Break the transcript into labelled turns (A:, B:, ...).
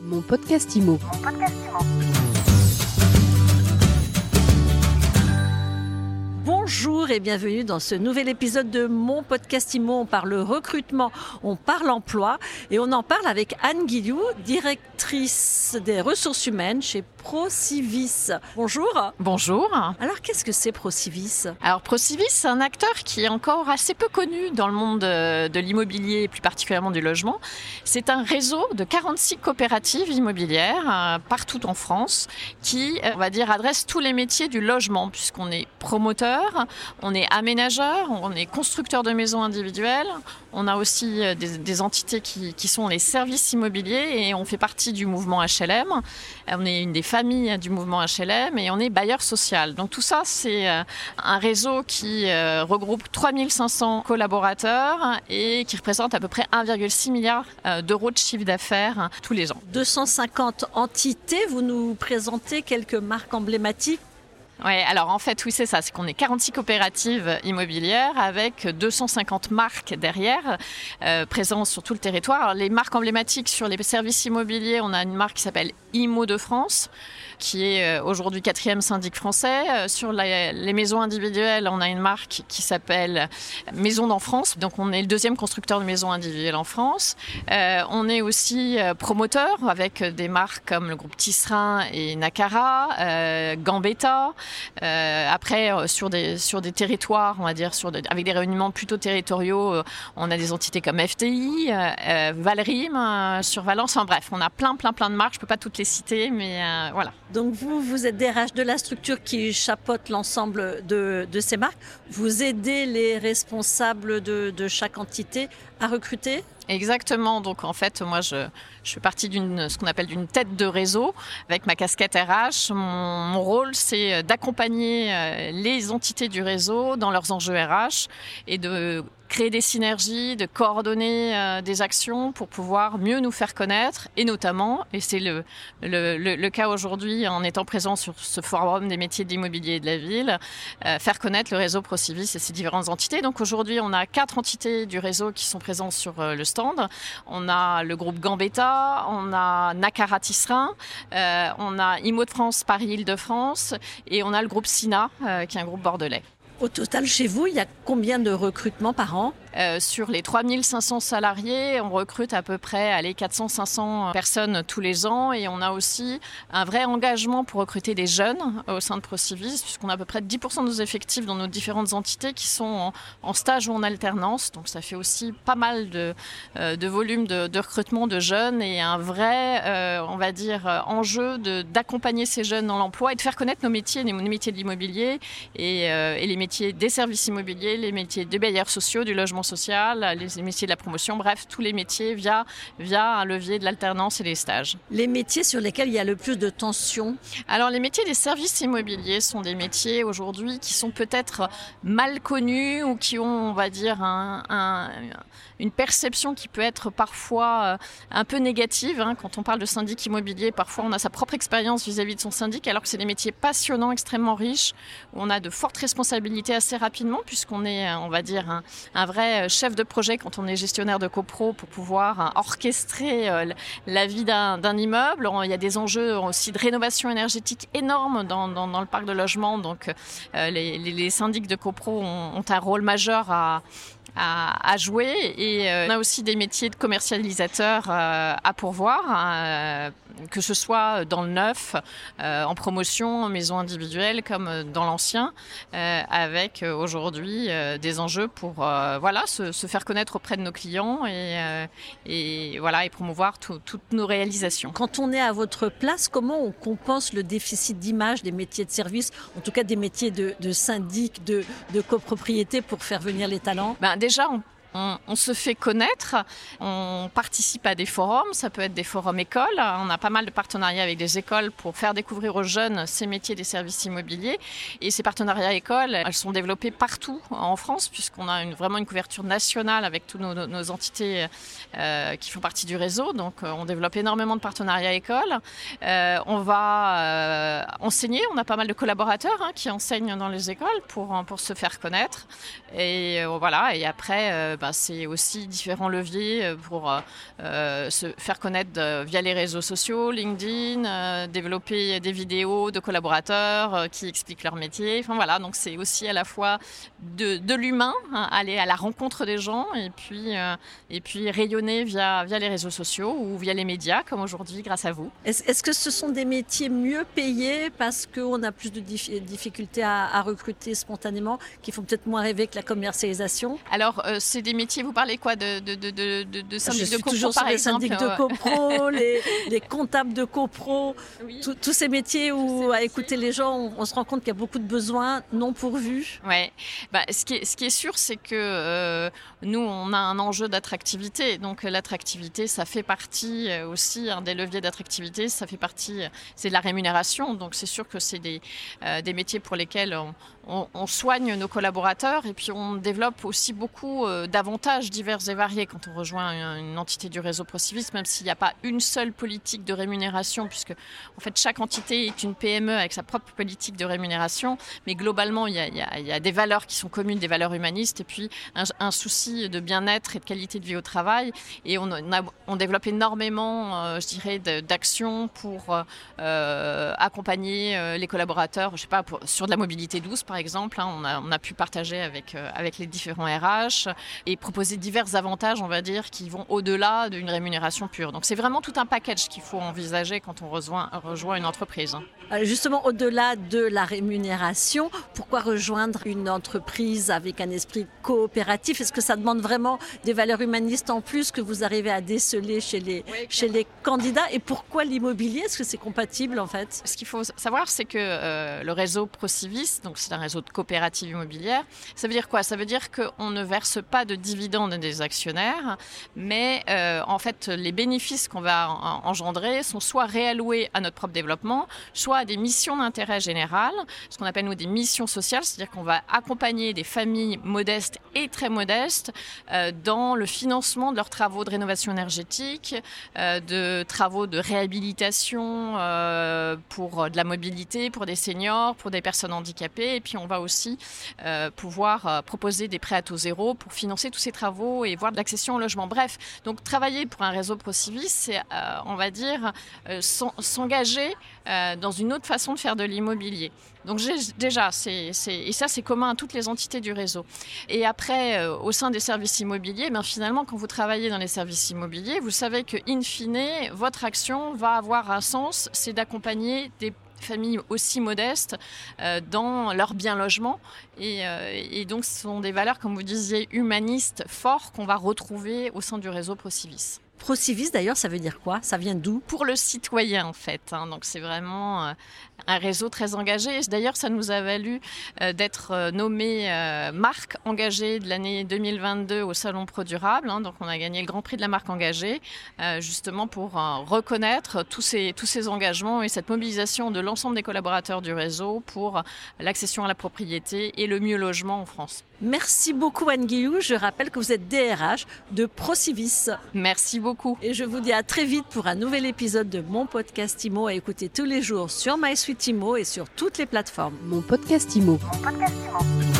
A: Mon podcast IMO.
B: Bonjour et bienvenue dans ce nouvel épisode de mon podcast IMO. On parle recrutement, on parle emploi et on en parle avec Anne Guillou, directrice des ressources humaines chez Procivis. Bonjour.
C: Bonjour.
B: Alors qu'est-ce que c'est Procivis?
C: Alors Procivis, c'est un acteur qui est encore assez peu connu dans le monde de, de l'immobilier et plus particulièrement du logement. C'est un réseau de 46 coopératives immobilières euh, partout en France qui, euh, on va dire, adresse tous les métiers du logement puisqu'on est promoteur, on est aménageur, on est constructeur de maisons individuelles, on a aussi euh, des, entités qui, sont les services immobiliers et on fait partie du mouvement HLM. On est une des familles du mouvement HLM et on est bailleur social. Donc tout ça, c'est euh, un réseau qui euh, regroupe 3500 collaborateurs et qui représente à peu près 1,6 milliard d'euros de chiffre d'affaires tous les ans.
B: 250 entités, vous nous présentez quelques marques emblématiques
C: oui, alors en fait, oui, c'est ça. C'est qu'on est 46 coopératives immobilières avec 250 marques derrière, euh, présentes sur tout le territoire. Les marques emblématiques sur les services immobiliers, on a une marque qui s'appelle IMO de France, qui est euh, aujourd'hui quatrième syndic français. Euh, sur les maisons individuelles, on a une marque qui s'appelle Maison d'en France. Donc, on est le deuxième constructeur de maisons individuelles en France. On est aussi promoteur avec des marques comme le groupe Tisserin et Nakara, Gambetta. Euh, après, euh, sur des, sur des territoires, on va dire, avec des réunions plutôt territoriaux, euh, on a des entités comme FTI, Valrim, sur Valence. En bref, on a plein, plein, plein de marques. Je peux pas toutes les citer, mais voilà.
B: Donc vous, vous êtes DRH de la structure qui chapeaute l'ensemble de, de, ces marques. Vous aidez les responsables de, de chaque entité à recruter
C: Exactement. Donc en fait, moi, je, fais partie d'une ce qu'on appelle d'une tête de réseau avec ma casquette RH. Mon, mon rôle, c'est d'accompagner les entités du réseau dans leurs enjeux RH et de créer des synergies, de coordonner euh, des actions pour pouvoir mieux nous faire connaître et notamment, et c'est le, le, le, cas aujourd'hui en étant présent sur ce forum des métiers d'immobilier de la ville, euh, faire connaître le réseau Procivis et ses différentes entités. Donc aujourd'hui, on a quatre entités du réseau qui sont présentes sur euh, le stand. On a le groupe Gambetta, on a Nakara Tisserin, on a IMO de France, Paris-Île-de-France et on a le groupe SINA, qui est un groupe bordelais.
B: Au total, chez vous, il y a combien de recrutements par an
C: euh, Sur les 3500 salariés, on recrute à peu près 400-500 personnes tous les ans et on a aussi un vrai engagement pour recruter des jeunes au sein de Procivis, puisqu'on a à peu près 10% de nos effectifs dans nos différentes entités qui sont en, stage ou en alternance. Donc ça fait aussi pas mal de, euh, volume de, recrutement de jeunes et un vrai, euh, on va dire, enjeu d'accompagner ces jeunes dans l'emploi et de faire connaître nos métiers, nos métiers de l'immobilier et, euh, et les métiers métiers des services immobiliers, les métiers des bailleurs sociaux, du logement social, les métiers de la promotion, bref, tous les métiers via, via un levier de l'alternance et les stages.
B: Les métiers sur lesquels il y a le plus de tension
C: Alors les métiers des services immobiliers sont des métiers aujourd'hui qui sont peut-être mal connus ou qui ont, on va dire, un, un, une perception qui peut être parfois un peu négative. Hein. Quand on parle de syndic immobilier, parfois on a sa propre expérience vis-à-vis de son syndic, alors que c'est des métiers passionnants, extrêmement riches, où on a de fortes responsabilités assez rapidement puisqu'on est, on va dire, un, vrai chef de projet quand on est gestionnaire de copro pour pouvoir orchestrer euh, la vie d'un immeuble. Il y a des enjeux aussi de rénovation énergétique énormes dans, dans, le parc de logement, donc euh, les, syndics de copro ont, un rôle majeur à, à, jouer et euh, on a aussi des métiers de commercialisateurs euh, à pourvoir, euh, que ce soit dans le neuf, euh, en promotion, en maison individuelle comme dans l'ancien, euh, avec aujourd'hui euh, des enjeux pour voilà se, se, faire connaître auprès de nos clients et, et voilà et promouvoir tout, toutes nos réalisations.
B: Quand on est à votre place, comment on compense le déficit d'image des métiers de service, en tout cas des métiers de, de syndic, de, de copropriété pour faire venir les talents?
C: Ben, déjà on on, se fait connaître, on participe à des forums, ça peut être des forums écoles, on a pas mal de partenariats avec des écoles pour faire découvrir aux jeunes ces métiers des services immobiliers. Et ces partenariats écoles, elles sont développées partout en France puisqu'on a vraiment une couverture nationale avec toutes nos, entités euh, qui font partie du réseau, donc euh, on développe énormément de partenariats écoles. Euh, on va enseigner, on a pas mal de collaborateurs hein, qui enseignent dans les écoles pour, pour se faire connaître. Et voilà. Et après bah, c'est aussi différents leviers pour se faire connaître via les réseaux sociaux, LinkedIn, développer des vidéos de collaborateurs qui expliquent leur métier. Enfin voilà, donc c'est aussi à la fois de, de l'humain, hein, aller à la rencontre des gens et puis, et puis rayonner via, via les réseaux sociaux ou via les médias comme aujourd'hui grâce à vous.
B: Est-ce que ce sont des métiers mieux payés parce qu'on a plus de difficultés à, recruter spontanément, qui font peut-être moins rêver que la commercialisation?
C: Alors, euh, c'est des métiers, vous parlez quoi De, de, de, de, de syndic
B: de copro, toujours par les syndics de copro, les, les, comptables de copro, tous ces métiers où, à écouter les gens, on, se rend compte qu'il y a beaucoup de besoins non pourvus.
C: Oui, bah, ce, qui est, ce qui est sûr, c'est que euh, nous, on a un enjeu d'attractivité. Donc, l'attractivité, ça fait partie euh, aussi un des leviers d'attractivité, ça fait partie, c'est de la rémunération. Donc, c'est sûr que c'est des, des métiers pour lesquels on, on, soigne nos collaborateurs et puis on développe aussi beaucoup euh, d'avantages divers et variés quand on rejoint une, entité du réseau Procivis, même s'il n'y a pas une seule politique de rémunération, puisque en fait chaque entité est une PME avec sa propre politique de rémunération, mais globalement il y a, des valeurs qui sont communes, des valeurs humanistes, et puis un, souci de bien-être et de qualité de vie au travail, et on, on développe énormément, euh, je dirais, d'actions pour euh, accompagner les collaborateurs, je sais pas, sur de la mobilité douce par exemple. Hein, on, a, pu partager avec, euh, avec les différents RH et proposer divers avantages, on va dire, qui vont au-delà d'une rémunération pure. Donc c'est vraiment tout un package qu'il faut envisager quand on rejoint, rejoint une entreprise.
B: Euh, justement, au-delà de la rémunération, pourquoi rejoindre une entreprise avec un esprit coopératif? Est-ce que ça demande vraiment des valeurs humanistes en plus que vous arrivez à déceler chez les, chez les candidats? Et pourquoi l'immobilier? Est-ce que c'est compatible en fait?
C: Ce qu'il faut savoir, c'est que euh, le réseau Procivis, donc c'est un réseau de coopératives immobilières. Ça veut dire quoi? Ça veut dire qu'on ne verse pas de dividendes des actionnaires, mais euh, en fait, les bénéfices qu'on va engendrer sont soit réalloués à notre propre développement, soit à des missions d'intérêt général, ce qu'on appelle nous des missions sociales, c'est-à-dire qu'on va accompagner des familles modestes et très modestes euh, dans le financement de leurs travaux de rénovation énergétique, euh, de travaux de réhabilitation pour de la mobilité, pour des seniors, pour des personnes handicapées, et puis on va aussi pouvoir proposer des prêts à taux zéro pour financer tous ces travaux et voir de l'accession au logement. Bref, donc travailler pour un réseau Procivis, c'est, euh, on va dire, s'engager dans une autre façon de faire de l'immobilier. Donc déjà, c'est, et ça c'est commun à toutes les entités du réseau. Et après, au sein des services immobiliers, ben finalement, quand vous travaillez dans les services immobiliers, vous savez que in fine, votre action va avoir un sens, c'est d'accompagner des familles aussi modestes euh, dans leur bien logement. Euh, et, donc, ce sont des valeurs, comme vous disiez, humanistes forts qu'on va retrouver au sein du réseau Procivis.
B: Procivis, d'ailleurs, ça veut dire quoi? Ça vient d'où?
C: Pour le citoyen, en fait. Hein. donc, c'est vraiment euh, un réseau très engagé. D'ailleurs, ça nous a valu euh, d'être euh, nommé marque engagée de l'année 2022 au Salon Pro Durable. Hein. donc, on a gagné le Grand Prix de la marque engagée, justement pour reconnaître tous ces, tous ces engagements et cette mobilisation de l'ensemble des collaborateurs du réseau pour l'accession à la propriété et le mieux logement en France.
B: Merci beaucoup, Anne Guillou. Je rappelle que vous êtes DRH de Procivis.
C: Merci beaucoup
B: et je vous dis à très vite pour un nouvel épisode de mon podcast IMO à écouter tous les jours sur MySuite IMO et sur toutes les plateformes.
A: Mon podcast IMO. Mon podcast IMO.